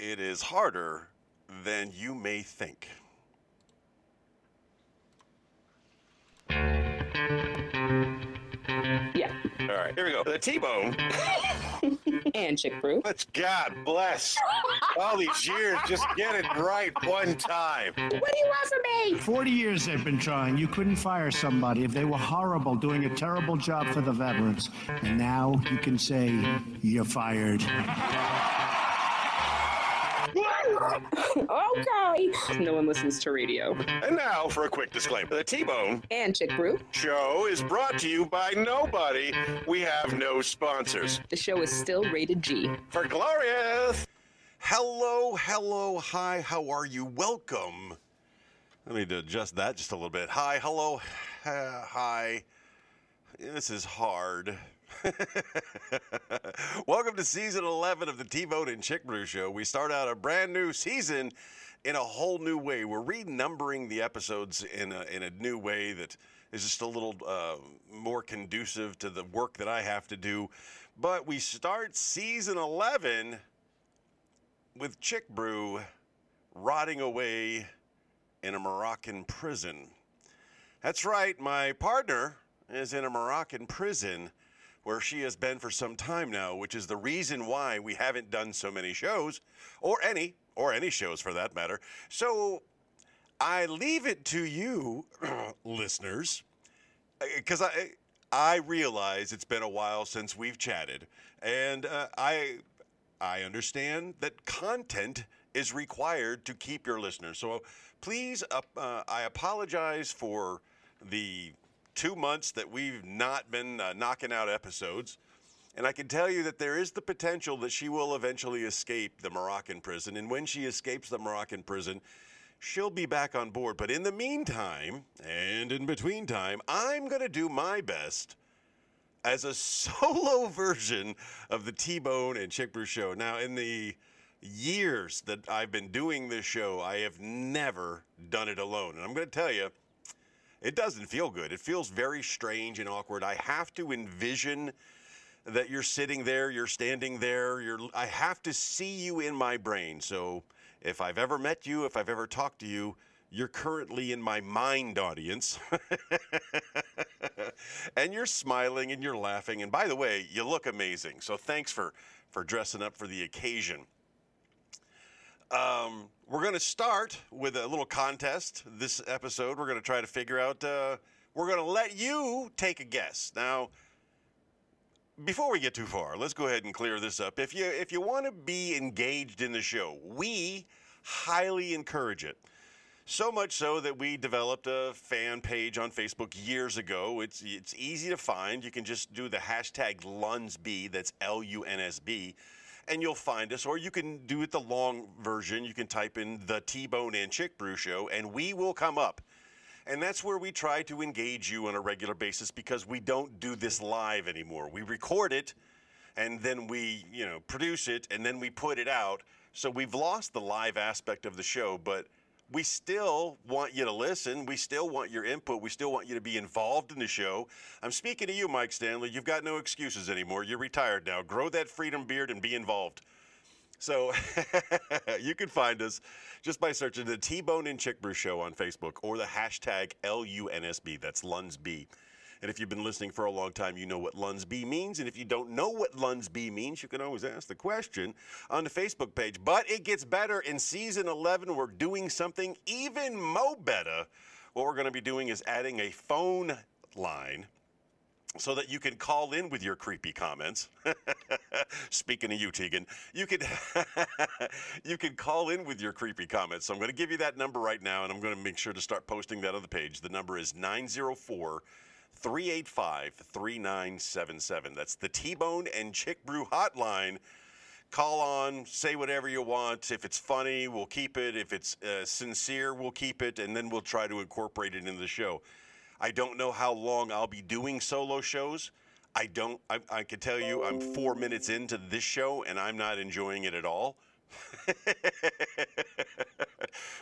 it is harder than you may think. Yeah. All right, here we go. The T-bone. And Chick Brew. Let's God bless. All these years, just get it right one time. What do you want from me? 40 years they've been trying. You couldn't fire somebody if they were horrible, doing a terrible job for the veterans. And now you can say, you're fired. Okay. No one listens to radio. And now for a quick disclaimer. The T-bone And Chick Brew. show is brought to you by nobody. We have no sponsors. The show is still rated G. For Glorious. Hello, hello, hi, how are you? Welcome. Let me adjust that just a little bit. Hi, hello, uh, hi. This is hard. Welcome to season 11 of the T-Bone and Chick Brew Show. We start out a brand new season in a whole new way. We're renumbering the episodes in a, in a new way that is just a little uh, more conducive to the work that I have to do. But we start season 11 with Chick Brew rotting away in a Moroccan prison. That's right, my partner is in a Moroccan prison where she has been for some time now, which is the reason why we haven't done so many shows, or any, or any shows for that matter. So I leave it to you, listeners, because I I realize it's been a while since we've chatted, and uh, I I understand that content is required to keep your listeners. So please, uh, uh, I apologize for the two months that we've not been uh, knocking out episodes. And I can tell you that there is the potential that she will eventually escape the Moroccan prison. And when she escapes the Moroccan prison, she'll be back on board. But in the meantime, and in between time, I'm going to do my best as a solo version of the T-Bone and Chick Brew show. Now, in the years that I've been doing this show, I have never done it alone. And I'm going to tell you, it doesn't feel good. It feels very strange and awkward. I have to envision that you're sitting there, you're standing there, you're I have to see you in my brain. So if I've ever met you, if I've ever talked to you, you're currently in my mind audience. and you're smiling and you're laughing. And by the way, you look amazing. So thanks for for dressing up for the occasion. Um, we're going to start with a little contest this episode. We're going to try to figure out, uh, we're going to let you take a guess. Now, before we get too far, let's go ahead and clear this up. If you if you want to be engaged in the show, we highly encourage it. So much so that we developed a fan page on Facebook years ago. It's it's easy to find. You can just do the hashtag LUNSB, that's L U N S B, and you'll find us. Or you can do it the long version. You can type in the T Bone and Chick Brew Show, and we will come up. And that's where we try to engage you on a regular basis because we don't do this live anymore. We record it and then we, you know, produce it and then we put it out. So we've lost the live aspect of the show, but we still want you to listen. We still want your input. We still want you to be involved in the show. I'm speaking to you, Mike Stanley. You've got no excuses anymore. You're retired now. Grow that freedom beard and be involved. So you can find us just by searching the T Bone and Chick Brew Show on Facebook or the hashtag LUNSB. That's LUNSB. And if you've been listening for a long time, you know what LUNSB means. And if you don't know what LUNSB means, you can always ask the question on the Facebook page. But it gets better. In season 11, we're doing something even mo better. What we're going to be doing is adding a phone line so that you can call in with your creepy comments. Speaking of you, Tegan, you could you can call in with your creepy comments. So I'm going to give you that number right now, and I'm going to make sure to start posting that on the page. The number is 904 385 3977. That's the T Bone and Chick Brew hotline. Call on, say whatever you want. If it's funny, we'll keep it. If it's uh, sincere, we'll keep it, and then we'll try to incorporate it into the show. I don't know how long I'll be doing solo shows. I don't, I, I can tell you I'm four minutes into this show and I'm not enjoying it at all.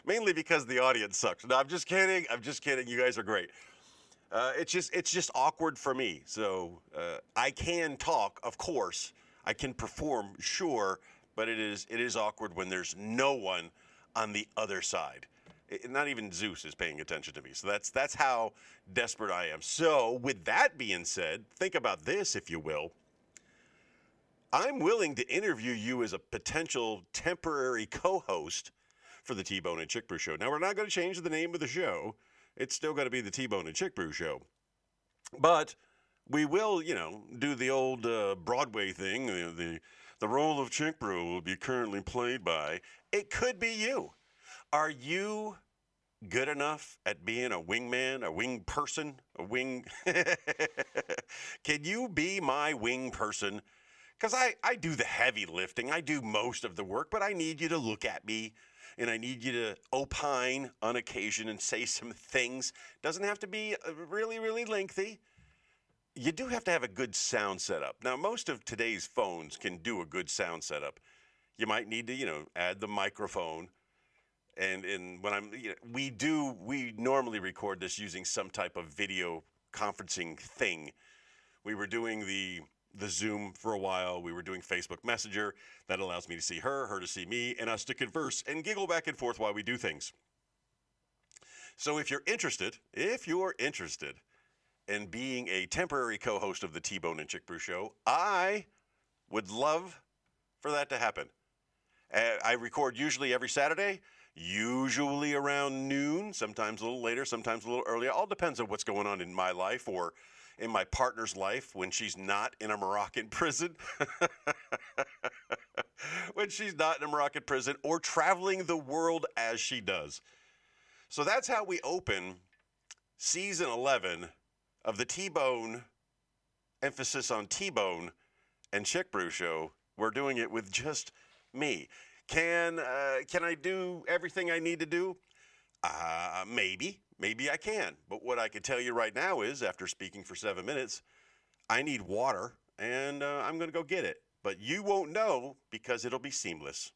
Mainly because the audience sucks. No, I'm just kidding. I'm just kidding. You guys are great. Uh, it's just, it's just awkward for me. So uh, I can talk, of course. I can perform, sure, but it is it is awkward when there's no one on the other side. It- not even Zeus is paying attention to me. So that's that's how desperate I am. So with that being said, think about this, if you will. I'm willing to interview you as a potential temporary co-host for the T-Bone and Chick Show. Now we're not going to change the name of the show. It's still going to be the T-Bone and Chick Brew Show. But we will, you know, do the old uh, Broadway thing. The, the the role of Chick Brew will be currently played by. It could be you. Are you good enough at being a wingman, a wing person, a wing? Can you be my wing person? Because I, I do the heavy lifting, I do most of the work, but I need you to look at me and I need you to opine on occasion and say some things. Doesn't have to be uh, really, really lengthy. You do have to have a good sound setup. Now, most of today's phones can do a good sound setup. You might need to, you know, add the microphone. And, and when I'm, you know, we do, we normally record this using some type of video conferencing thing. We were doing the the Zoom for a while. We were doing Facebook Messenger. That allows me to see her, her to see me, and us to converse and giggle back and forth while we do things. So if you're interested, if you're interested in being a temporary co-host of the T-Bone and Chick Brew Show, I would love for that to happen. I record usually every Saturday, usually around noon, sometimes a little later, sometimes a little earlier. All depends on what's going on in my life or in my partner's life when she's not in a Moroccan prison. when she's not in a Moroccan prison or traveling the world as she does. So that's how we open season 11 of the T Bone, emphasis on T Bone and Chick Brew show. We're doing it with just me. Can uh, can I do everything I need to do? Uh, maybe, maybe I can. But what I can tell you right now is, after speaking for seven minutes, I need water, and uh, I'm going to go get it. But you won't know because it'll be seamless.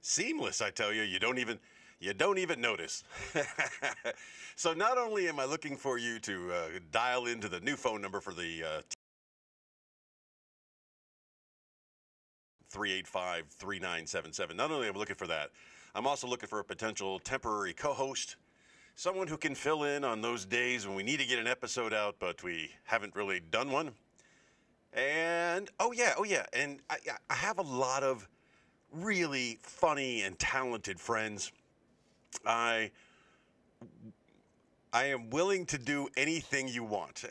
Seamless, I tell you. You don't even you don't even notice. so not only am I looking for you to uh, dial into the new phone number for the uh, 385 3977. Not only am I looking for that, I'm also looking for a potential temporary co host, someone who can fill in on those days when we need to get an episode out, but we haven't really done one. And oh, yeah, oh, yeah. And I, I have a lot of really funny and talented friends. I. I am willing to do anything you want.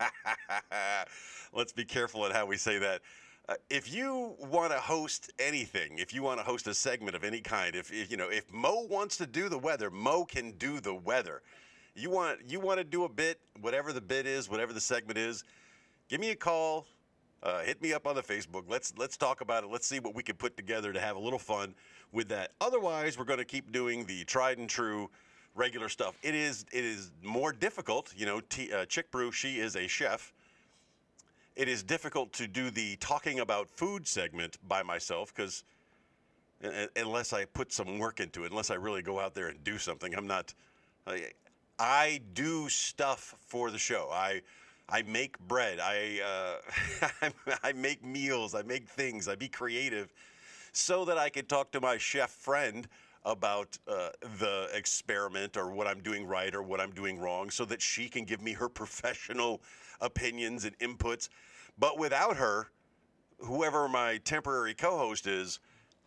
Let's be careful at how we say that. Uh, if you want to host anything, if you want to host a segment of any kind, if, if you know, if Mo wants to do the weather, Mo can do the weather. You want you want to do a bit, whatever the bit is, whatever the segment is, give me a call. Uh, hit me up on the Facebook. Let's let's talk about it. Let's see what we can put together to have a little fun with that. Otherwise, we're going to keep doing the tried and true regular stuff. It is it is more difficult. You know, T, uh, Chick Brew. She is a chef it is difficult to do the talking about food segment by myself because unless I put some work into it, unless I really go out there and do something, I'm not. I, I do stuff for the show. I I make bread. I uh, I make meals. I make things. I be creative, so that I can talk to my chef friend about uh, the experiment or what I'm doing right or what I'm doing wrong, so that she can give me her professional opinions and inputs. But without her, whoever my temporary co host is,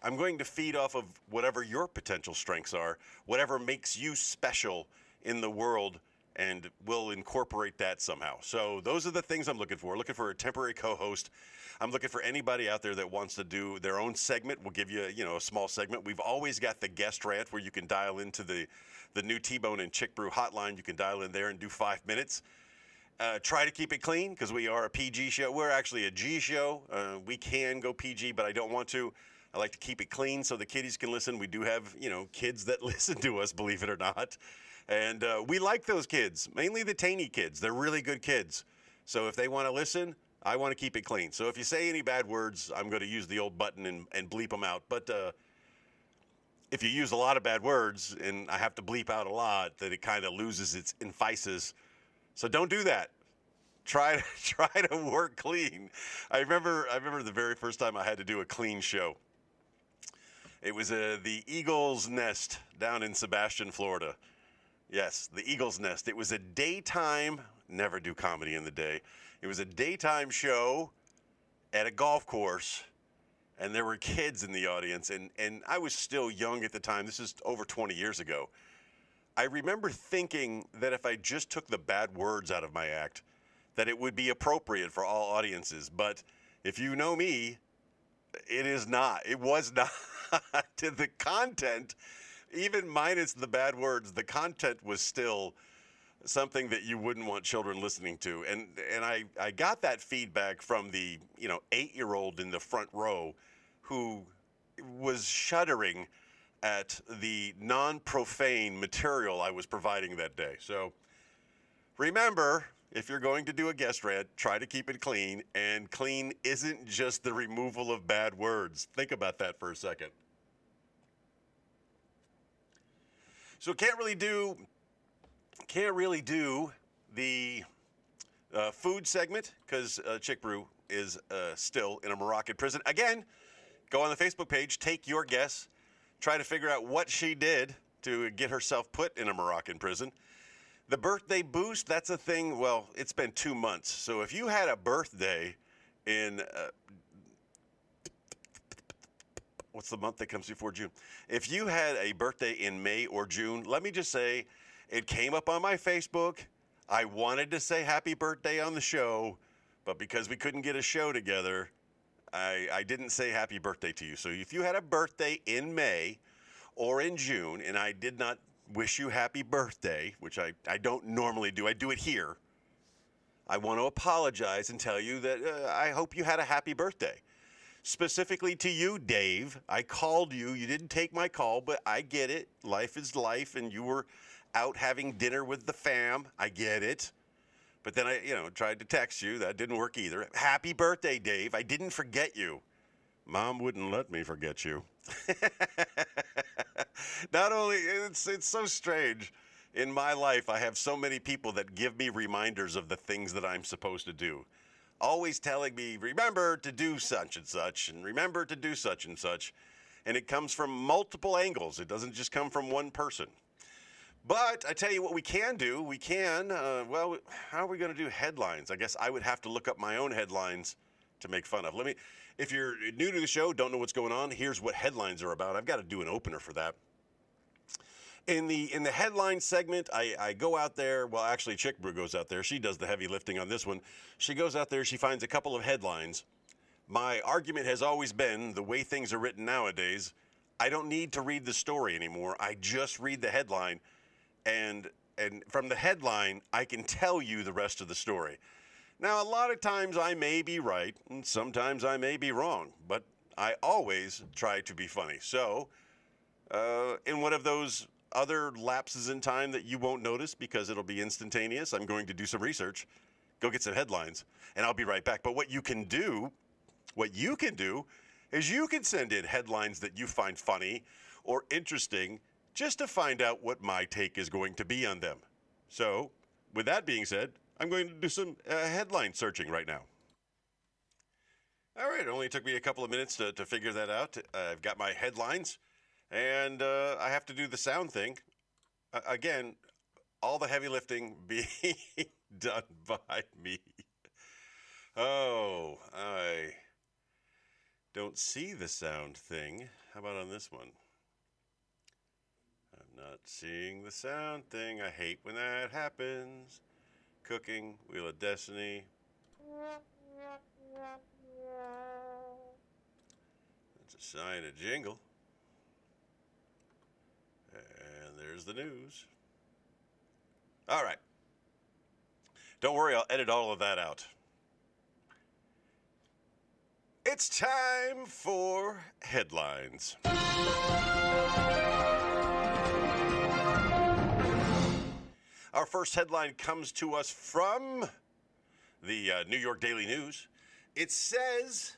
I'm going to feed off of whatever your potential strengths are, whatever makes you special in the world, and we'll incorporate that somehow. So those are the things I'm looking for. Looking for a temporary co-host. I'm looking for anybody out there that wants to do their own segment. We'll give you, you know, a small segment. We've always got the guest rant where you can dial into the the new T-Bone and Chick Brew hotline. You can dial in there and do five minutes. Uh, try to keep it clean because we are a PG show. We're actually a G show. Uh, we can go PG, but I don't want to. I like to keep it clean so the kiddies can listen. We do have, you know, kids that listen to us, believe it or not. And uh, we like those kids, mainly the Taney kids. They're really good kids. So if they want to listen, I want to keep it clean. So if you say any bad words, I'm going to use the old button and, and bleep them out. But uh, if you use a lot of bad words and I have to bleep out a lot, then it kind of loses its emphasis. So don't do that. try to try to work clean. I remember I remember the very first time I had to do a clean show. It was uh, the Eagles Nest down in Sebastian, Florida. Yes, the Eagles Nest. It was a daytime. Never do comedy in the day. It was a daytime show at a golf course, and there were kids in the audience, and and I was still young at the time. This is over 20 years ago. I remember thinking that if I just took the bad words out of my act, that it would be appropriate for all audiences. But if you know me, it is not. It was not. to the content, even minus the bad words, the content was still something that you wouldn't want children listening to. And and I, I got that feedback from the, you know, eight year old in the front row who was shuddering at the non profane material I was providing that day. So remember, if you're going to do a guest rant, try to keep it clean. And clean isn't just the removal of bad words. Think about that for a second. So can't really do can't really do the uh, food segment because uh, Chick Brew is uh, still in a Moroccan prison. Again, go on the Facebook page, take your guess, try to figure out what she did to get herself put in a Moroccan prison. The birthday boost, that's a thing. Well, it's been two months. So if you had a birthday in, uh, what's the month that comes before June? If you had a birthday in May or June, let me just say it came up on my Facebook. I wanted to say happy birthday on the show, but because we couldn't get a show together, I, I didn't say happy birthday to you. So if you had a birthday in May or in June, and I did not wish you happy birthday, which I, I don't normally do. I do it here. I want to apologize and tell you that uh, I hope you had a happy birthday. Specifically to you, Dave. I called you. You didn't take my call, but I get it. Life is life, and you were out having dinner with the fam. I get it. But then I, you know, tried to text you. That didn't work either. Happy birthday, Dave. I didn't forget you. Mom wouldn't let me forget you. Not only it's it's so strange. In my life, I have so many people that give me reminders of the things that I'm supposed to do. Always telling me, remember to do such and such, and remember to do such and such. And it comes from multiple angles. It doesn't just come from one person. But I tell you what, we can do. We can. Uh, well, how are we going to do headlines? I guess I would have to look up my own headlines to make fun of. Let me. If you're new to the show, don't know what's going on, here's what headlines are about. I've got to do an opener for that. In the in the headline segment, I, I go out there. Well, actually, Chick Brew goes out there. She does the heavy lifting on this one. She goes out there. She finds a couple of headlines. My argument has always been the way things are written nowadays. I don't need to read the story anymore. I just read the headline, and and from the headline, I can tell you the rest of the story. Now, a lot of times I may be right, and sometimes I may be wrong, but I always try to be funny. So, uh, in one of those other lapses in time that you won't notice because it'll be instantaneous, I'm going to do some research, go get some headlines, and I'll be right back. But what you can do, what you can do, is you can send in headlines that you find funny or interesting just to find out what my take is going to be on them. So, with that being said, I'm going to do some uh, headline searching right now. All right, it only took me a couple of minutes to, to figure that out. Uh, I've got my headlines, and uh, I have to do the sound thing. Again, all the heavy lifting being done by me. Oh, I don't see the sound thing. How about on this one? Not seeing the sound thing. I hate when that happens. Cooking, Wheel of Destiny. That's a sign of jingle. And there's the news. All right. Don't worry, I'll edit all of that out. It's time for headlines. Our first headline comes to us from the uh, New York Daily News. It says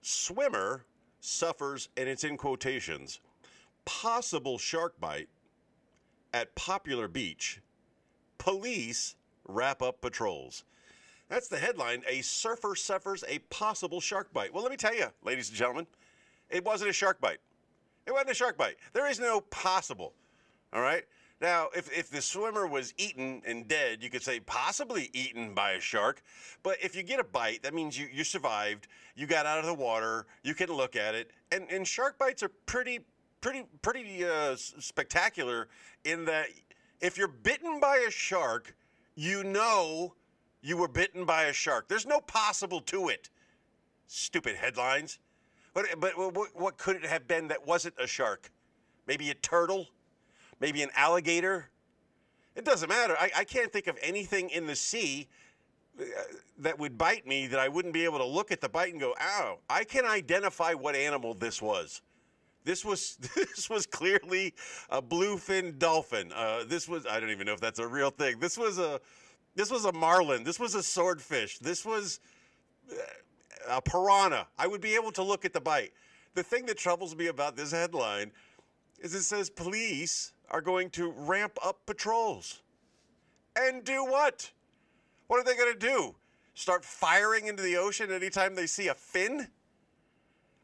swimmer suffers, and it's in quotations, possible shark bite at popular beach. Police wrap up patrols. That's the headline. A surfer suffers a possible shark bite. Well, let me tell you, ladies and gentlemen, it wasn't a shark bite. It wasn't a shark bite. There is no possible. All right? Now, if, if the swimmer was eaten and dead, you could say possibly eaten by a shark. But if you get a bite, that means you, you survived, you got out of the water, you can look at it. And, and shark bites are pretty, pretty, pretty uh, spectacular in that if you're bitten by a shark, you know you were bitten by a shark. There's no possible to it. Stupid headlines. But, but what, what could it have been that wasn't a shark? Maybe a turtle? Maybe an alligator. It doesn't matter. I, I can't think of anything in the sea uh, that would bite me that I wouldn't be able to look at the bite and go, "Ow!" I can identify what animal this was. This was this was clearly a bluefin dolphin. Uh, this was I don't even know if that's a real thing. This was a this was a marlin. This was a swordfish. This was uh, a piranha. I would be able to look at the bite. The thing that troubles me about this headline is it says police are going to ramp up patrols. And do what? What are they going to do? Start firing into the ocean anytime they see a fin?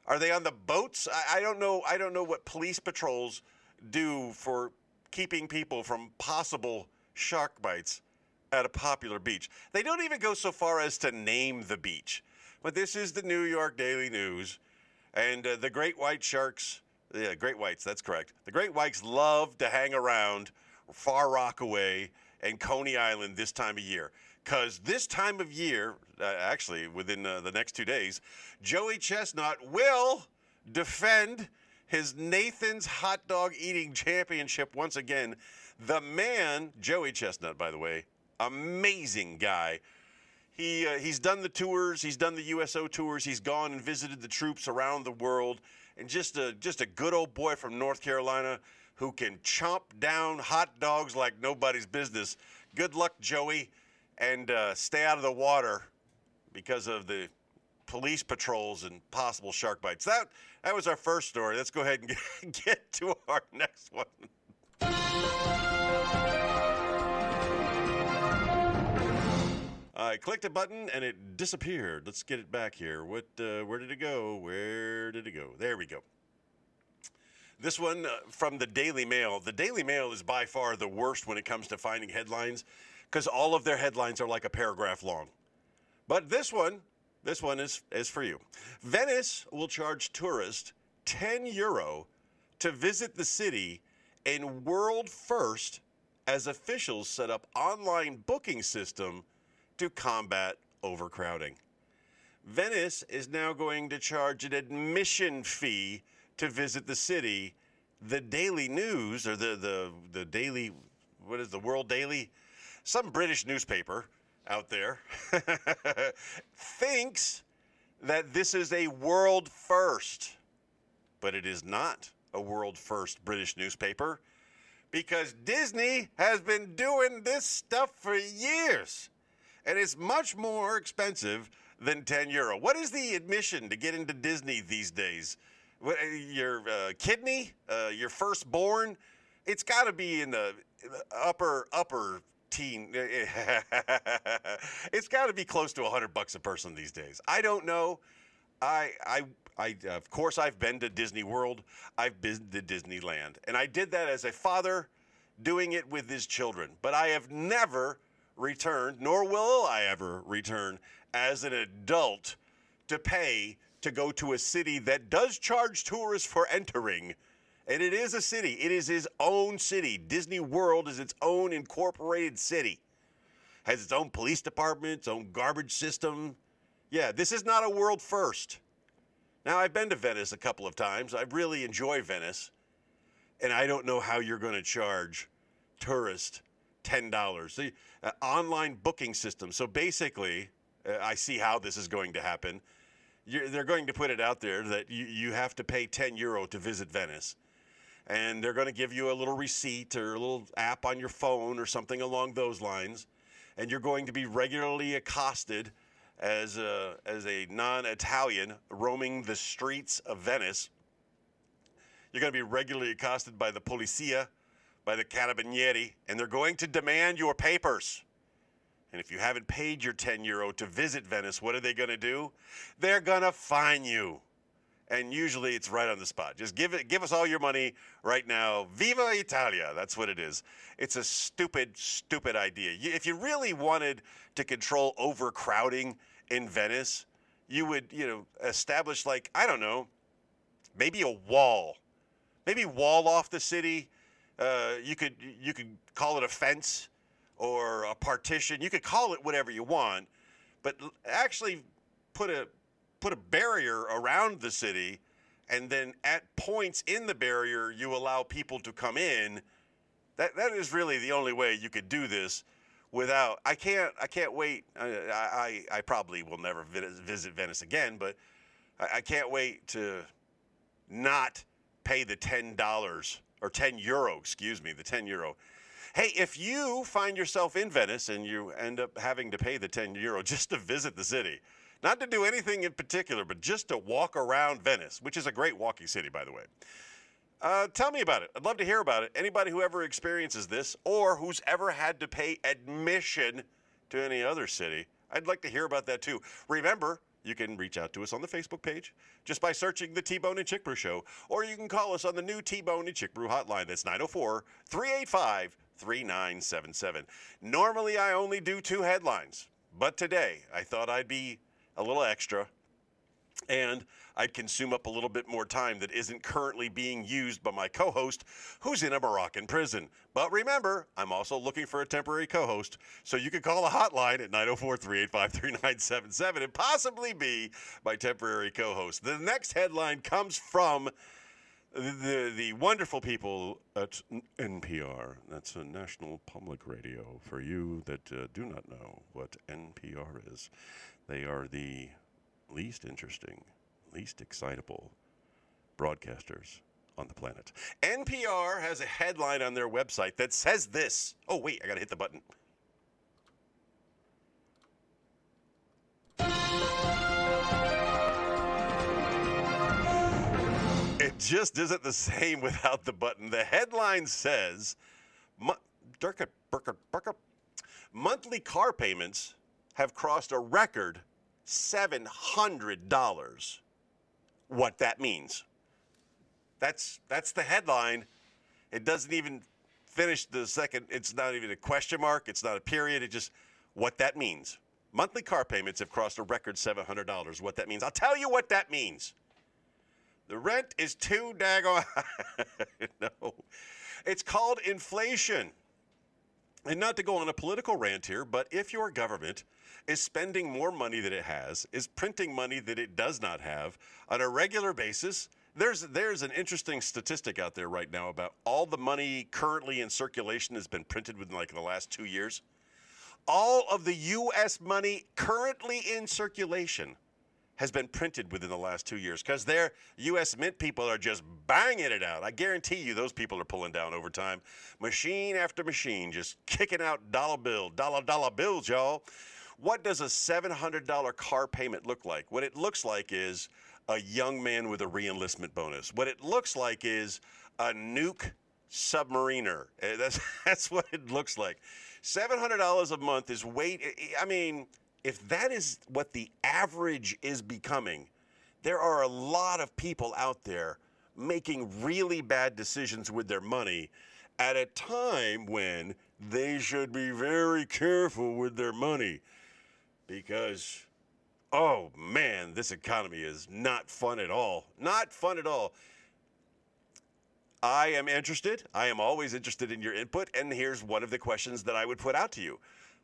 Are they on the boats? I, I, don't know. I don't know what police patrols do for keeping people from possible shark bites at a popular beach. They don't even go so far as to name the beach. But this is the New York Daily News, and uh, the great white sharks yeah, great whites, that's correct. The great whites love to hang around Far Rockaway and Coney Island this time of year. Because this time of year, uh, actually within uh, the next two days, Joey Chestnut will defend his Nathan's Hot Dog Eating Championship once again. The man, Joey Chestnut, by the way, amazing guy. He, uh, he's done the tours, he's done the USO tours, he's gone and visited the troops around the world and just a just a good old boy from North Carolina who can chomp down hot dogs like nobody's business. Good luck, Joey, and uh, stay out of the water because of the police patrols and possible shark bites. That that was our first story. Let's go ahead and get, get to our next one. I clicked a button and it disappeared. Let's get it back here. What? Uh, where did it go? Where did it go? There we go. This one uh, from the Daily Mail. The Daily Mail is by far the worst when it comes to finding headlines because all of their headlines are like a paragraph long. But this one, this one is, is for you. Venice will charge tourists 10 euro to visit the city in world first as officials set up online booking system to combat overcrowding. Venice is now going to charge an admission fee to visit the city. The Daily News, or the, the, the Daily, what is the World Daily? Some British newspaper out there thinks that this is a world first, but it is not a world first British newspaper because Disney has been doing this stuff for years and it's much more expensive than 10 euro. What is the admission to get into Disney these days? Uh, your uh, kidney, uh, your firstborn, it's got to be in the upper upper teen. it's got to be close to 100 bucks a person these days. I don't know. I I I of course I've been to Disney World. I've been to Disneyland, and I did that as a father, doing it with his children. But I have never return, nor will I ever return as an adult to pay to go to a city that does charge tourists for entering. And it is a city, it is his own city. Disney World is its own incorporated city, has its own police department, its own garbage system. Yeah, this is not a world first. Now, I've been to Venice a couple of times. I really enjoy Venice. And I don't know how you're going to charge tourists $10. The uh, online booking system. So basically, uh, I see how this is going to happen. You're, they're going to put it out there that you, you have to pay 10 euro to visit Venice. And they're going to give you a little receipt or a little app on your phone or something along those lines. And you're going to be regularly accosted as a, as a non Italian roaming the streets of Venice. You're going to be regularly accosted by the Polizia by the Carabinieri, and they're going to demand your papers. And if you haven't paid your 10 euro to visit Venice, what are they going to do? They're going to fine you. And usually it's right on the spot. Just give it give us all your money right now. Viva Italia. That's what it is. It's a stupid stupid idea. If you really wanted to control overcrowding in Venice, you would, you know, establish like, I don't know, maybe a wall. Maybe wall off the city. Uh, you could you could call it a fence or a partition. You could call it whatever you want, but actually put a put a barrier around the city, and then at points in the barrier you allow people to come in. That that is really the only way you could do this without. I can't I can't wait. I I, I probably will never visit Venice again, but I, I can't wait to not pay the ten dollars or ten euro, excuse me, the ten euro. Hey, if you find yourself in Venice and you end up having to pay the 10 euro just to visit the city, not to do anything in particular, but just to walk around Venice, which is a great walking city, by the way. Uh, tell me about it. I'd love to hear about it. Anybody who ever experiences this or who's ever had to pay admission to any other city, I'd like to hear about that too. Remember, you can reach out to us on the Facebook page just by searching the T Bone and Chick Brew Show, or you can call us on the new T Bone and Chick Brew hotline. That's 904 385 3977. Normally, I only do two headlines, but today I thought I'd be a little extra and I'd consume up a little bit more time that isn't currently being used by my co host who's in a Moroccan prison. But remember, I'm also looking for a temporary co host, so you can call the hotline at 904 385 3977 and possibly be my temporary co host. The next headline comes from the, the wonderful people at NPR. That's a National Public Radio. For you that uh, do not know what NPR is, they are the least interesting, least excitable broadcasters on the planet. NPR has a headline on their website that says this. Oh, wait, I got to hit the button. It just isn't the same without the button. The headline says, "Mo- Durka, Burka, Burka, monthly car payments have crossed a record $700. What that means. That's that's the headline. It doesn't even finish the second. It's not even a question mark. It's not a period. It just what that means. Monthly car payments have crossed a record $700. What that means. I'll tell you what that means. The rent is too daggone. no, it's called inflation. And not to go on a political rant here, but if your government is spending more money than it has, is printing money that it does not have on a regular basis, there's there's an interesting statistic out there right now about all the money currently in circulation has been printed within like the last two years. All of the U.S. money currently in circulation has been printed within the last two years because their U.S. Mint people are just banging it out. I guarantee you those people are pulling down over time. Machine after machine, just kicking out dollar bill, dollar, dollar bills, y'all. What does a $700 car payment look like? What it looks like is a young man with a reenlistment bonus. What it looks like is a nuke submariner. Eh, That's, that's what it looks like. $700 a month is weight. I mean, if that is what the average is becoming, there are a lot of people out there making really bad decisions with their money at a time when they should be very careful with their money because oh man this economy is not fun at all not fun at all I am interested. I am always interested in your input. And here's one of the questions that I would put out to you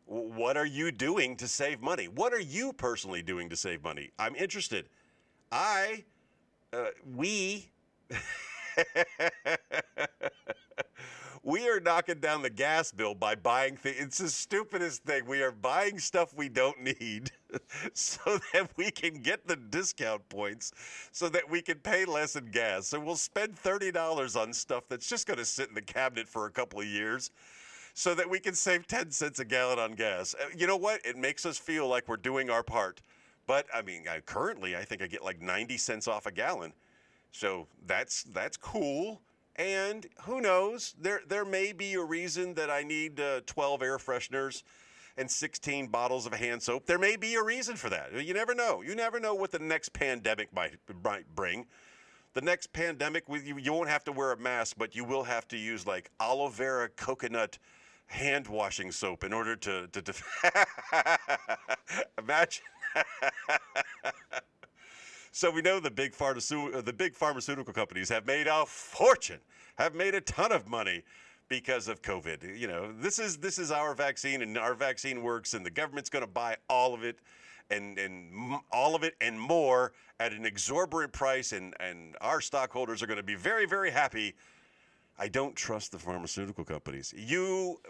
What are you doing to save money? What are you personally doing to save money? I'm interested. I, uh, we, we are knocking down the gas bill by buying things. It's the stupidest thing. We are buying stuff we don't need so that we can get the discount points so that we can pay less in gas. So we'll spend $30 on stuff that's just going to sit in the cabinet for a couple of years so that we can save 10 cents a gallon on gas. Uh, You know what? It makes us feel like we're doing our part. But I mean, I, currently I think I get like 90 cents off a gallon. So that's that's cool. And who knows? There there may be a reason that I need uh, 12 air fresheners and 16 bottles of hand soap. There may be a reason for that. You never know. You never know what the next pandemic might, might bring. The next pandemic, you, you won't have to wear a mask, but you will have to use like aloe vera coconut hand washing soap in order to, to, to imagine. so we know the big, pharmaceutical, uh, the big pharmaceutical companies have made a fortune, have made a ton of money because of COVID. You know, this is this is our vaccine, and our vaccine works, and the government's going to buy all of it, and and all of it and more at an exorbitant price, and and our stockholders are going to be very very happy. I don't trust the pharmaceutical companies. You,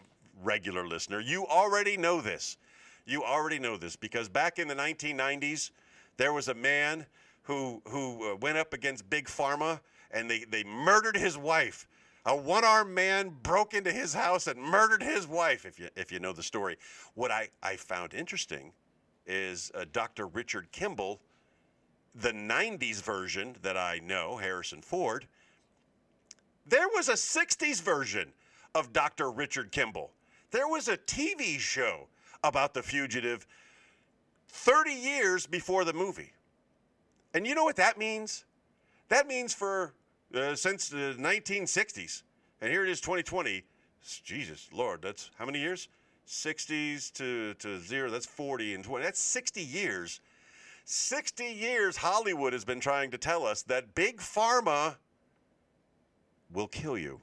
regular listener, you already know this. You already know this because back in the 1990s, there was a man who who uh, went up against big pharma, and they they murdered his wife a one-armed man broke into his house and murdered his wife. If you if you know the story, what I I found interesting is uh, Dr. Richard Kimball, the '90s version that I know, Harrison Ford. There was a '60s version of Dr. Richard Kimball. There was a TV show about the fugitive 30 years before the movie. And you know what that means? That means for uh, since the 1960s. And here it is, 2020. Jesus, Lord, that's how many years? 60s to, to zero, that's 40 and 20. That's 60 years. 60 years Hollywood has been trying to tell us that Big Pharma will kill you.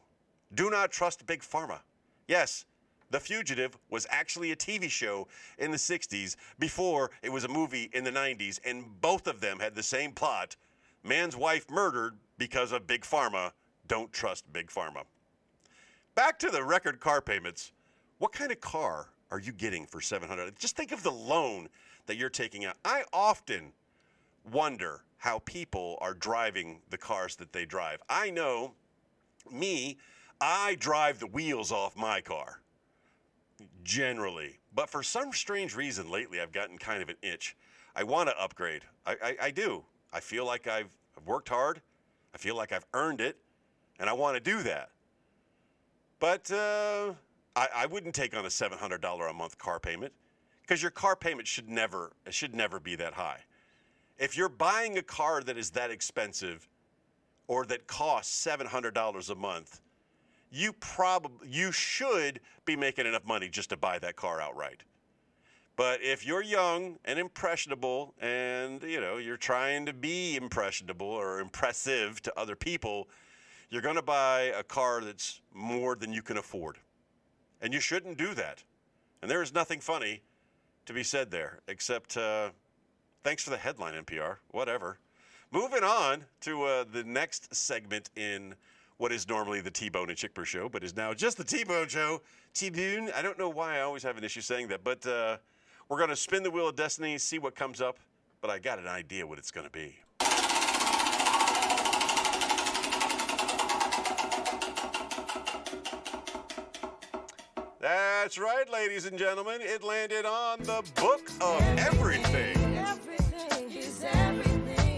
Do not trust Big Pharma. Yes, The Fugitive was actually a TV show in the 60s before it was a movie in the 90s, and both of them had the same plot man's wife murdered because of Big Pharma. Don't trust Big Pharma. Back to the record car payments. What kind of car are you getting for 700? Just think of the loan that you're taking out. I often wonder how people are driving the cars that they drive. I know me, I drive the wheels off my car generally. But for some strange reason lately, I've gotten kind of an itch. I want to upgrade. I, I, I do. I feel like I've, I've worked hard. I feel like I've earned it, and I want to do that. But uh, I, I wouldn't take on a $700 a month car payment because your car payment should never should never be that high. If you're buying a car that is that expensive or that costs $700 a month, you probably you should be making enough money just to buy that car outright. But if you're young and impressionable and you know you're trying to be impressionable or impressive to other people, you're going to buy a car that's more than you can afford. And you shouldn't do that. And there is nothing funny to be said there except uh, thanks for the headline NPR, whatever. Moving on to uh, the next segment in what is normally the T-Bone and Chickper show, but is now just the T-Bone show. T-Bone, I don't know why I always have an issue saying that, but uh, we're going to spin the wheel of destiny, see what comes up, but I got an idea what it's going to be. That's right, ladies and gentlemen. It landed on the book of everything. Everything is everything.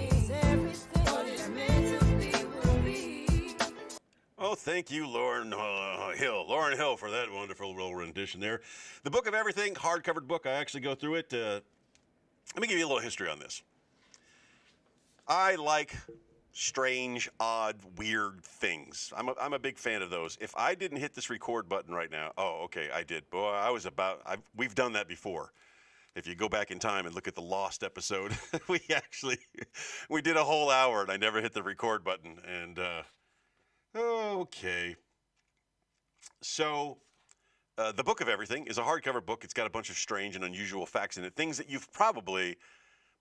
Oh, thank you, Lauryn uh, Hill. Lauryn Hill for that wonderful little rendition there. The Book of Everything, hardcover book. I actually go through it. Uh, let me give you a little history on this. I like strange, odd, weird things. I'm a, I'm a big fan of those. If I didn't hit this record button right now, oh, okay, I did. Boy, I was about, I've, we've done that before. If you go back in time and look at the Lost episode, we actually, we did a whole hour and I never hit the record button. And, uh, Okay. So, uh, The Book of Everything is a hardcover book. It's got a bunch of strange and unusual facts in it, things that you've probably,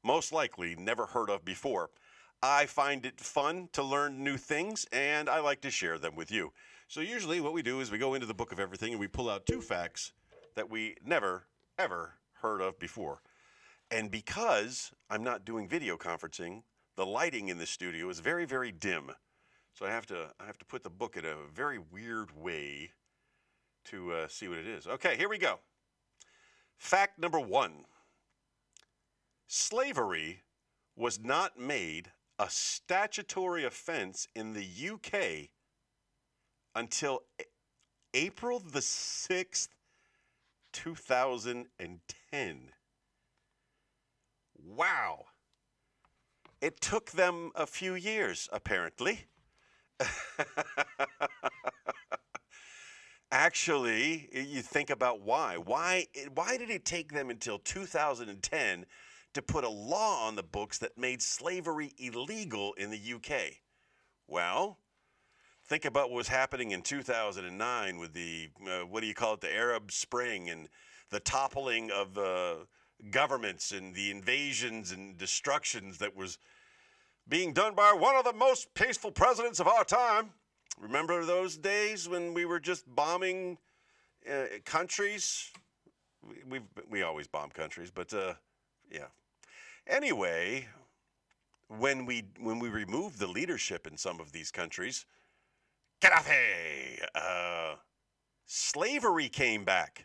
most likely, never heard of before. I find it fun to learn new things, and I like to share them with you. So, usually, what we do is we go into the Book of Everything and we pull out two facts that we never, ever heard of before. And because I'm not doing video conferencing, the lighting in the studio is very, very dim. So I have to I have to put the book in a very weird way to uh, see what it is. Okay, here we go. Fact number one: Slavery was not made a statutory offense in the UK until April the sixth, 2010. Wow. It took them a few years, apparently. Actually, you think about why. Why why did it take them until 2010 to put a law on the books that made slavery illegal in the UK? Well, think about what was happening in 2009 with the uh, what do you call it the Arab Spring and the toppling of governments and the invasions and destructions that was being done by one of the most peaceful presidents of our time. Remember those days when we were just bombing uh, countries? We, we always bomb countries, but uh, yeah. Anyway, when we when we removed the leadership in some of these countries, Gaddafi, uh, slavery came back.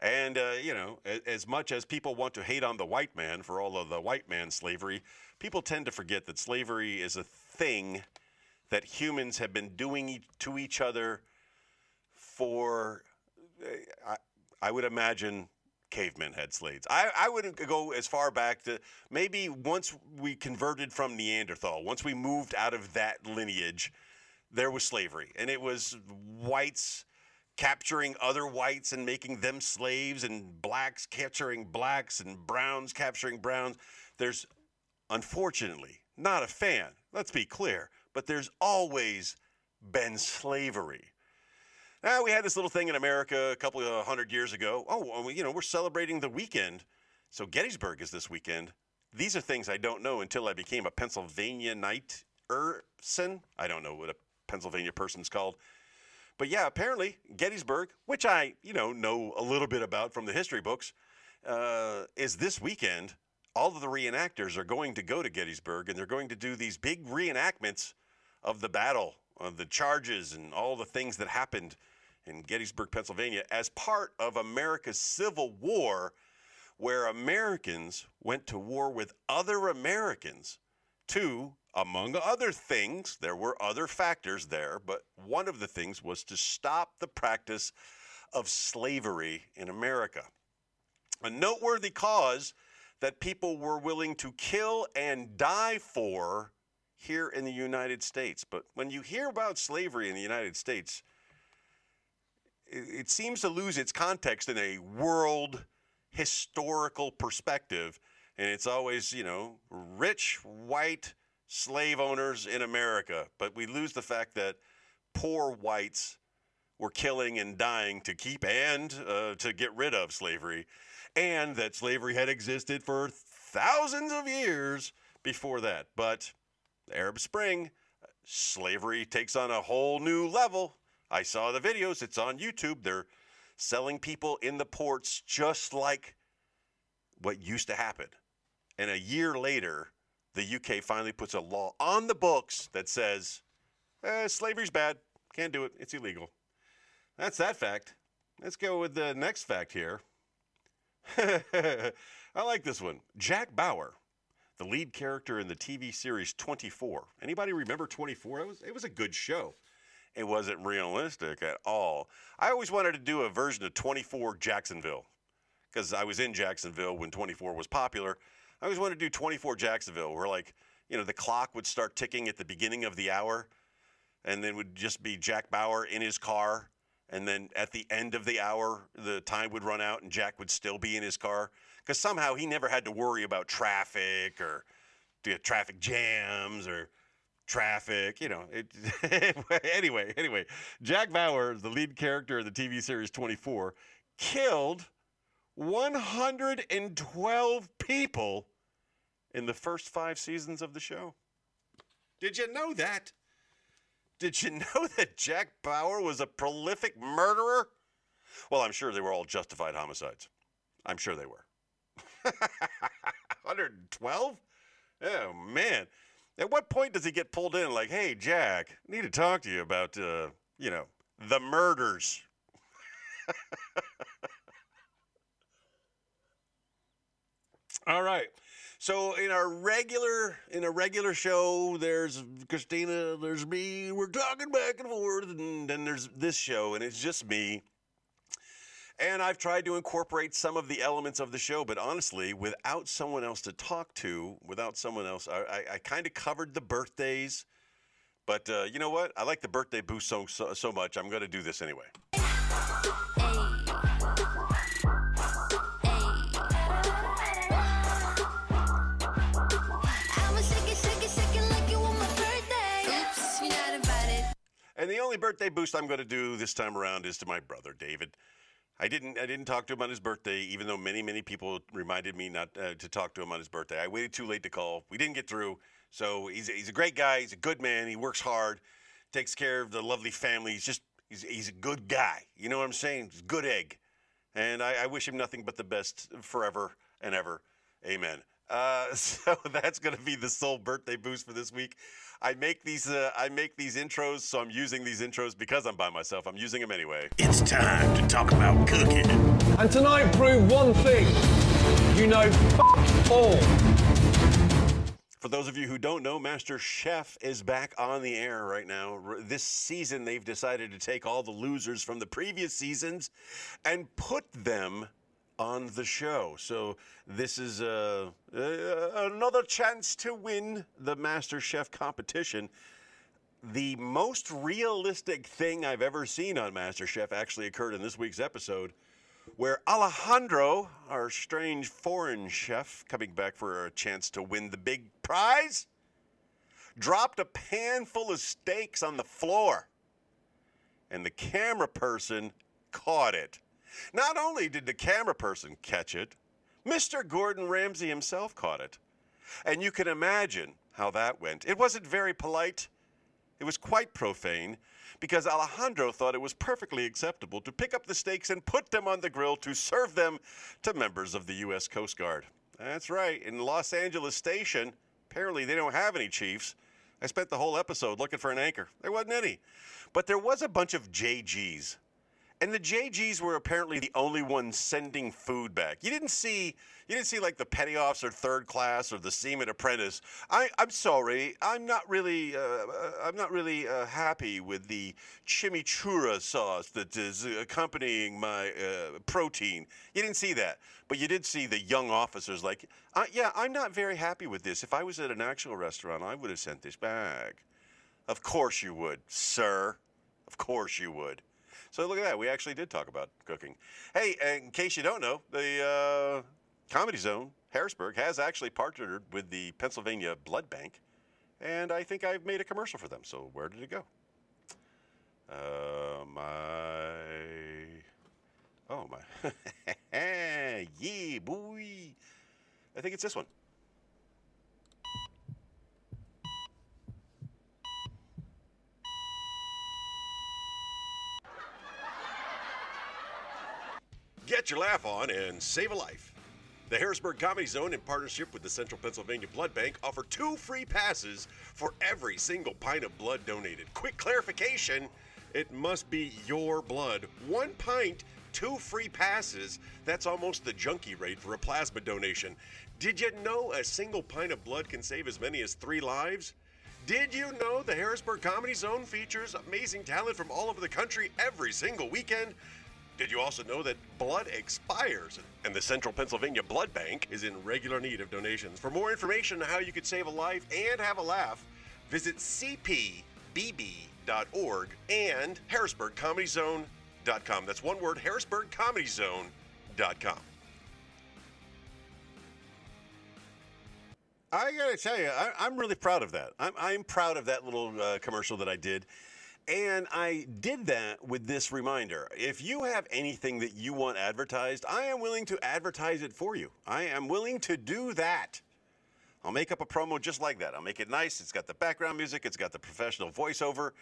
And, uh, you know, as, as much as people want to hate on the white man for all of the white man slavery, people tend to forget that slavery is a thing that humans have been doing to each other for, uh, I, I would imagine, cavemen had slaves. I, I would go as far back to maybe once we converted from Neanderthal, once we moved out of that lineage, there was slavery. And it was whites capturing other whites and making them slaves, and blacks capturing blacks, and browns capturing browns. There's, unfortunately, not a fan, let's be clear, but there's always been slavery. Now, we had this little thing in America a couple of hundred years ago. Oh, you know, we're celebrating the weekend. So Gettysburg is this weekend. These are things I don't know until I became a Pennsylvania Knight person. I don't know what a Pennsylvania person's called. But yeah, apparently Gettysburg, which I, you know, know a little bit about from the history books, uh, is this weekend. All of the reenactors are going to go to Gettysburg and they're going to do these big reenactments of the battle, of the charges, and all the things that happened in Gettysburg, Pennsylvania, as part of America's Civil War, where Americans went to war with other Americans to, among other things, there were other factors there, but one of the things was to stop the practice of slavery in America. A noteworthy cause that people were willing to kill and die for here in the United States. But when you hear about slavery in the United States, it, seems to lose its context in a world historical perspective. And it's always, you know, rich white slave owners in America. But we lose the fact that poor whites were killing and dying to keep and uh, to get rid of slavery, and that slavery had existed for thousands of years before that. But the Arab Spring, slavery takes on a whole new level. I saw the videos, it's on YouTube. They're selling people in the ports just like what used to happen. And a year later, the UK finally puts a law on the books that says eh, slavery's bad, can't do it, it's illegal. That's that fact. Let's go with the next fact here. I like this one. Jack Bauer, the lead character in the TV series 24. Anybody remember 24? It was it was a good show. It wasn't realistic at all. I always wanted to do a version of 24 Jacksonville because I was in Jacksonville when 24 was popular. I always wanted to do 24 Jacksonville where like, you know, the clock would start ticking at the beginning of the hour and then would just be Jack Bauer in his car and then at the end of the hour the time would run out and Jack would still be in his car because somehow he never had to worry about traffic or the traffic jams or traffic, you know. It, anyway, anyway, Jack Bauer, the lead character of the TV series 24, killed 112 people in the first 5 seasons of the show. Did you know that? Did you know that Jack Bauer was a prolific murderer? Well, I'm sure they were all justified homicides. I'm sure they were. 112? Oh, man. At what point does he get pulled in like, hey, Jack, I need to talk to you about, uh, you know, the murders? All right. So in our regular in a regular show, there's Christina, there's me. We're talking back and forth, and then there's this show, and it's just me. And I've tried to incorporate some of the elements of the show, but honestly, without someone else to talk to, without someone else, I, I, I kind of covered the birthdays. But uh, you know what? I like the birthday boost so, so, so much, I'm going to do this anyway. And the only birthday boost I'm going to do this time around is to my brother David. I didn't I didn't talk to him on his birthday, even though many many people reminded me not uh, to talk to him on his birthday. I waited too late to call. We didn't get through. So he's a, he's a great guy. He's a good man. He works hard, takes care of the lovely family. He's just he's he's a good guy. You know what I'm saying? He's good egg, and I, I wish him nothing but the best forever and ever. Amen. Uh, so that's going to be the sole birthday boost for this week. I make these uh, I make these intros, so I'm using these intros because I'm by myself. I'm using them anyway. It's time to talk about cooking. And tonight proved one thing. You know f- all. For those of you who don't know, Master Chef is back on the air right now. This season, they've decided to take all the losers from the previous seasons and put them on the show. So this is uh, uh, another chance to win the Master Chef competition. The most realistic thing I've ever seen on Master Chef actually occurred in this week's episode where Alejandro, our strange foreign chef, coming back for a chance to win the big prize, dropped a pan full of steaks on the floor. And the camera person caught it. Not only did the camera person catch it, Mr. Gordon Ramsay himself caught it. And you can imagine how that went. It wasn't very polite. It was quite profane because Alejandro thought it was perfectly acceptable to pick up the steaks and put them on the grill to serve them to members of the U.S. Coast Guard. That's right. In Los Angeles Station, apparently they don't have any chiefs. I spent the whole episode looking for an anchor. There wasn't any. But there was a bunch of JGs. And the JGs were apparently the only ones sending food back. You didn't see, you didn't see like the petty officer third class or the seaman apprentice. I, I'm sorry, I'm not really, uh, I'm not really uh, happy with the chimichurri sauce that is accompanying my uh, protein. You didn't see that, but you did see the young officers like, yeah, I'm not very happy with this. If I was at an actual restaurant, I would have sent this back. Of course you would, sir. Of course you would. So look at that. We actually did talk about cooking. Hey, in case you don't know, the uh, Comedy Zone Harrisburg has actually partnered with the Pennsylvania Blood Bank, and I think I've made a commercial for them. So where did it go? Uh, my oh my yeah boy. I think it's this one. Get your laugh on and save a life. The Harrisburg Comedy Zone, in partnership with the Central Pennsylvania Blood Bank, offer two free passes for every single pint of blood donated. Quick clarification it must be your blood. One pint, two free passes. That's almost the junkie rate for a plasma donation. Did you know a single pint of blood can save as many as three lives? Did you know the Harrisburg Comedy Zone features amazing talent from all over the country every single weekend? Did you also know that blood expires and the Central Pennsylvania Blood Bank is in regular need of donations? For more information on how you could save a life and have a laugh, visit cpbb.org and harrisburgcomedyzone.com. That's one word, harrisburgcomedyzone.com. I gotta tell you, I, I'm really proud of that. I'm, I'm proud of that little uh, commercial that I did. And I did that with this reminder. If you have anything that you want advertised, I am willing to advertise it for you. I am willing to do that. I'll make up a promo just like that. I'll make it nice. It's got the background music, it's got the professional voiceover.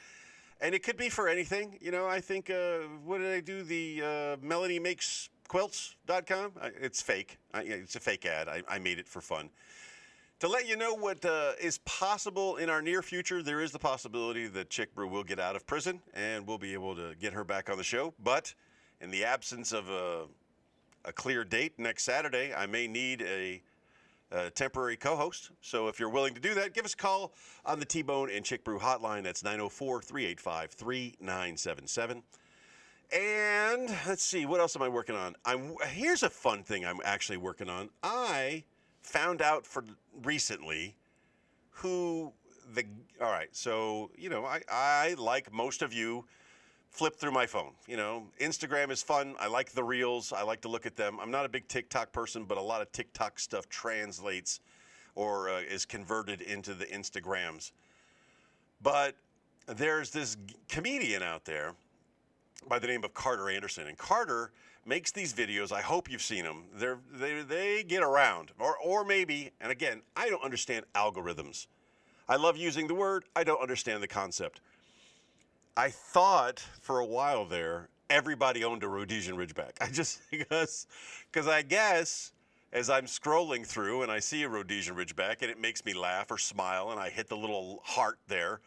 And it could be for anything. You know, I think, uh, what did I do? The uh, Melanie Makes Quilts.com? It's fake. I, it's a fake ad. I, I made it for fun. To let you know what uh, is possible in our near future, there is the possibility that Chick Brew will get out of prison and we'll be able to get her back on the show. But in the absence of a, a clear date next Saturday, I may need a, a temporary co host. So if you're willing to do that, give us a call on the T Bone and Chick Brew hotline. That's 904 385 3977. And let's see, what else am I working on? I'm here's a fun thing I'm actually working on. I found out for recently who the all right. So you know, I I like most of you flip through my phone. You know, Instagram is fun. I like the reels. I like to look at them. I'm not a big TikTok person, but a lot of TikTok stuff translates or uh, is converted into the Instagrams. But there's this comedian out there by the name of Carter Anderson, and Carter makes these videos. I hope you've seen them. They're, they they get around, or or maybe, and again, I don't understand algorithms. I love using the word. I don't understand the concept. I thought for a while there everybody owned a Rhodesian Ridgeback. I just because because I guess as I'm scrolling through and I see a Rhodesian Ridgeback and it makes me laugh or smile and I hit the little heart there.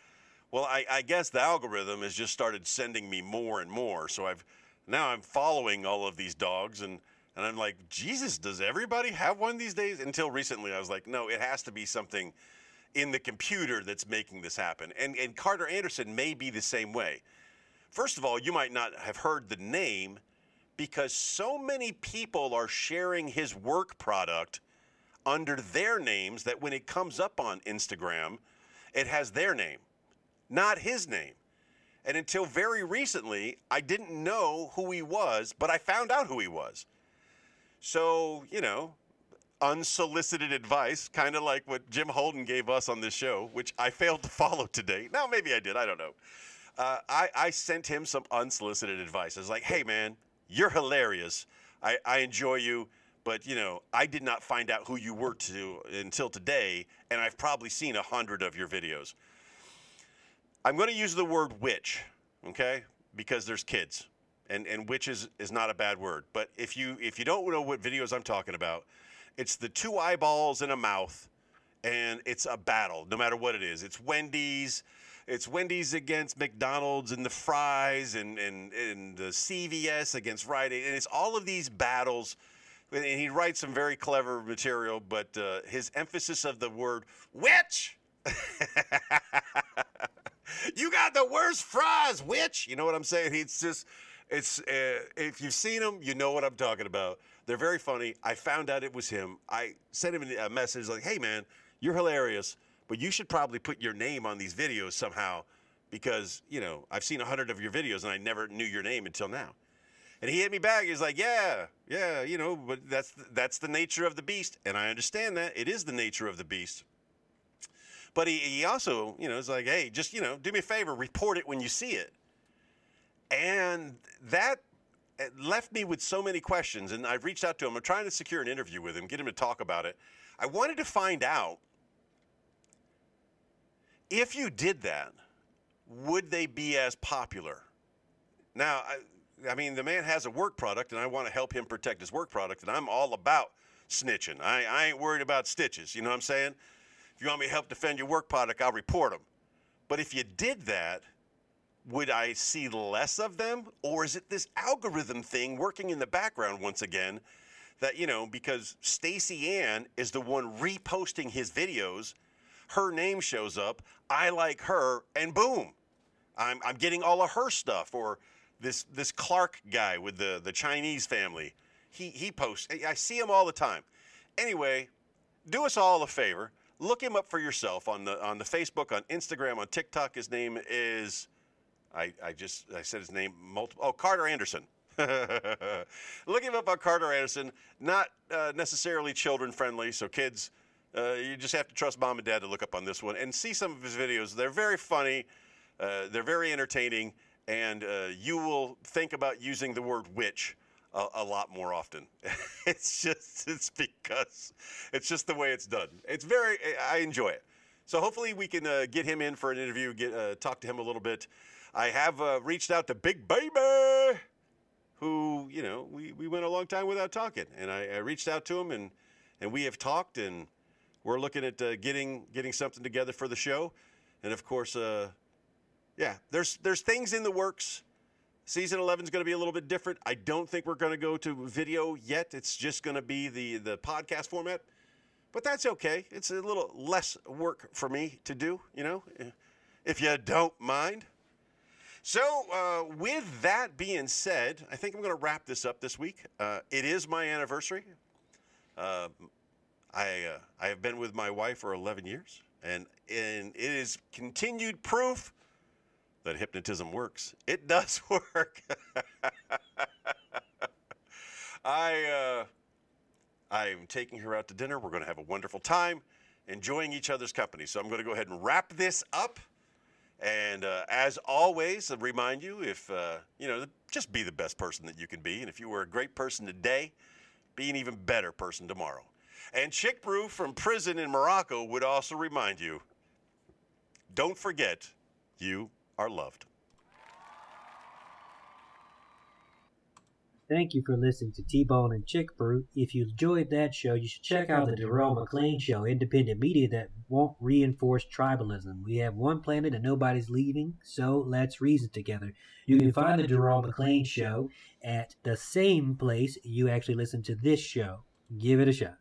Well, I, I guess the algorithm has just started sending me more and more. So I've now I'm following all of these dogs and and I'm like, Jesus, does everybody have one these days? Until recently, I was like, no, it has to be something in the computer that's making this happen. And and Carter Anderson may be the same way. First of all, you might not have heard the name because so many people are sharing his work product under their names that when it comes up on Instagram, it has their name, not his name. And until very recently, I didn't know who he was, but I found out who he was. So, you know, unsolicited advice, kind of like what Jim Holden gave us on this show, which I failed to follow today. Now, maybe I did, I don't know. Uh, I, I sent him some unsolicited advice. I was like, hey, man, you're hilarious. I, I enjoy you, but, you know, I did not find out who you were to until today, and I've probably seen a hundred of your videos. I'm going to use the word witch, okay? Because there's kids, and and witch is, is not a bad word. But if you if you don't know what videos I'm talking about, it's the two eyeballs and a mouth, and it's a battle, no matter what it is. It's Wendy's, it's Wendy's against McDonald's and the fries, and and and the CVS against Rite Aid, and it's all of these battles. And he writes some very clever material, but uh, his emphasis of the word witch. you got the worst fries, witch. You know what I'm saying? It's just, it's uh, if you've seen him, you know what I'm talking about. They're very funny. I found out it was him. I sent him a message like, "Hey, man, you're hilarious, but you should probably put your name on these videos somehow, because you know I've seen a hundred of your videos and I never knew your name until now." And he hit me back. He's like, "Yeah, yeah, you know, but that's that's the nature of the beast, and I understand that it is the nature of the beast." But he, he also, you know, is like, hey, just, you know, do me a favor, report it when you see it. And that uh, left me with so many questions. And I've reached out to him. I'm trying to secure an interview with him, get him to talk about it. I wanted to find out if you did that, would they be as popular? Now, I, I mean, the man has a work product, and I want to help him protect his work product, and I'm all about snitching. I, I ain't worried about stitches. You know what I'm saying? You want me to help defend your work product, I'll report them. But if you did that, would I see less of them? Or is it this algorithm thing working in the background once again that, you know, because Stacey Ann is the one reposting his videos, her name shows up, I like her, and boom, I'm, I'm getting all of her stuff. Or this, this Clark guy with the, the Chinese family, he, he posts, I see him all the time. Anyway, do us all a favor. Look him up for yourself on the on the Facebook, on Instagram, on TikTok. His name is I, I just I said his name multiple. Oh, Carter Anderson. Look him up on Carter Anderson. Not uh, necessarily children friendly, so kids, uh, you just have to trust mom and dad to look up on this one and see some of his videos. They're very funny, uh, they're very entertaining, and uh, you will think about using the word witch a, a lot more often. it's just it's because it's just the way it's done. It's very I enjoy it. So hopefully we can uh, get him in for an interview, get uh, talk to him a little bit. I have uh, reached out to Big Baby, who you know we, we went a long time without talking, and I, I reached out to him and and we have talked, and we're looking at uh, getting getting something together for the show, and of course, uh, yeah, there's there's things in the works. Season 11 is going to be a little bit different. I don't think we're going to go to video yet. It's just going to be the the podcast format. But that's okay. It's a little less work for me to do, you know, if you don't mind. So, uh, with that being said, I think I'm going to wrap this up this week. Uh, it is my anniversary. Uh, I I have been with my wife for 11 years, and and it is continued proof that hypnotism works. It does work. I uh, I'm taking her out to dinner. We're going to have a wonderful time, enjoying each other's company. So I'm going to go ahead and wrap this up. And uh, as always, I remind you if, uh, you know, just be the best person that you can be. And if you were a great person today, be an even better person tomorrow. And Chick Brew from prison in Morocco would also remind you don't forget, you are loved. Thank you for listening to T-Bone and Chick Brew. If you enjoyed that show, you should check out the Darrell McLean Show, independent media that won't reinforce tribalism. We have one planet and nobody's leaving, so let's reason together. You can find the Darrell McLean Show at the same place you actually listen to this show. Give it a shot.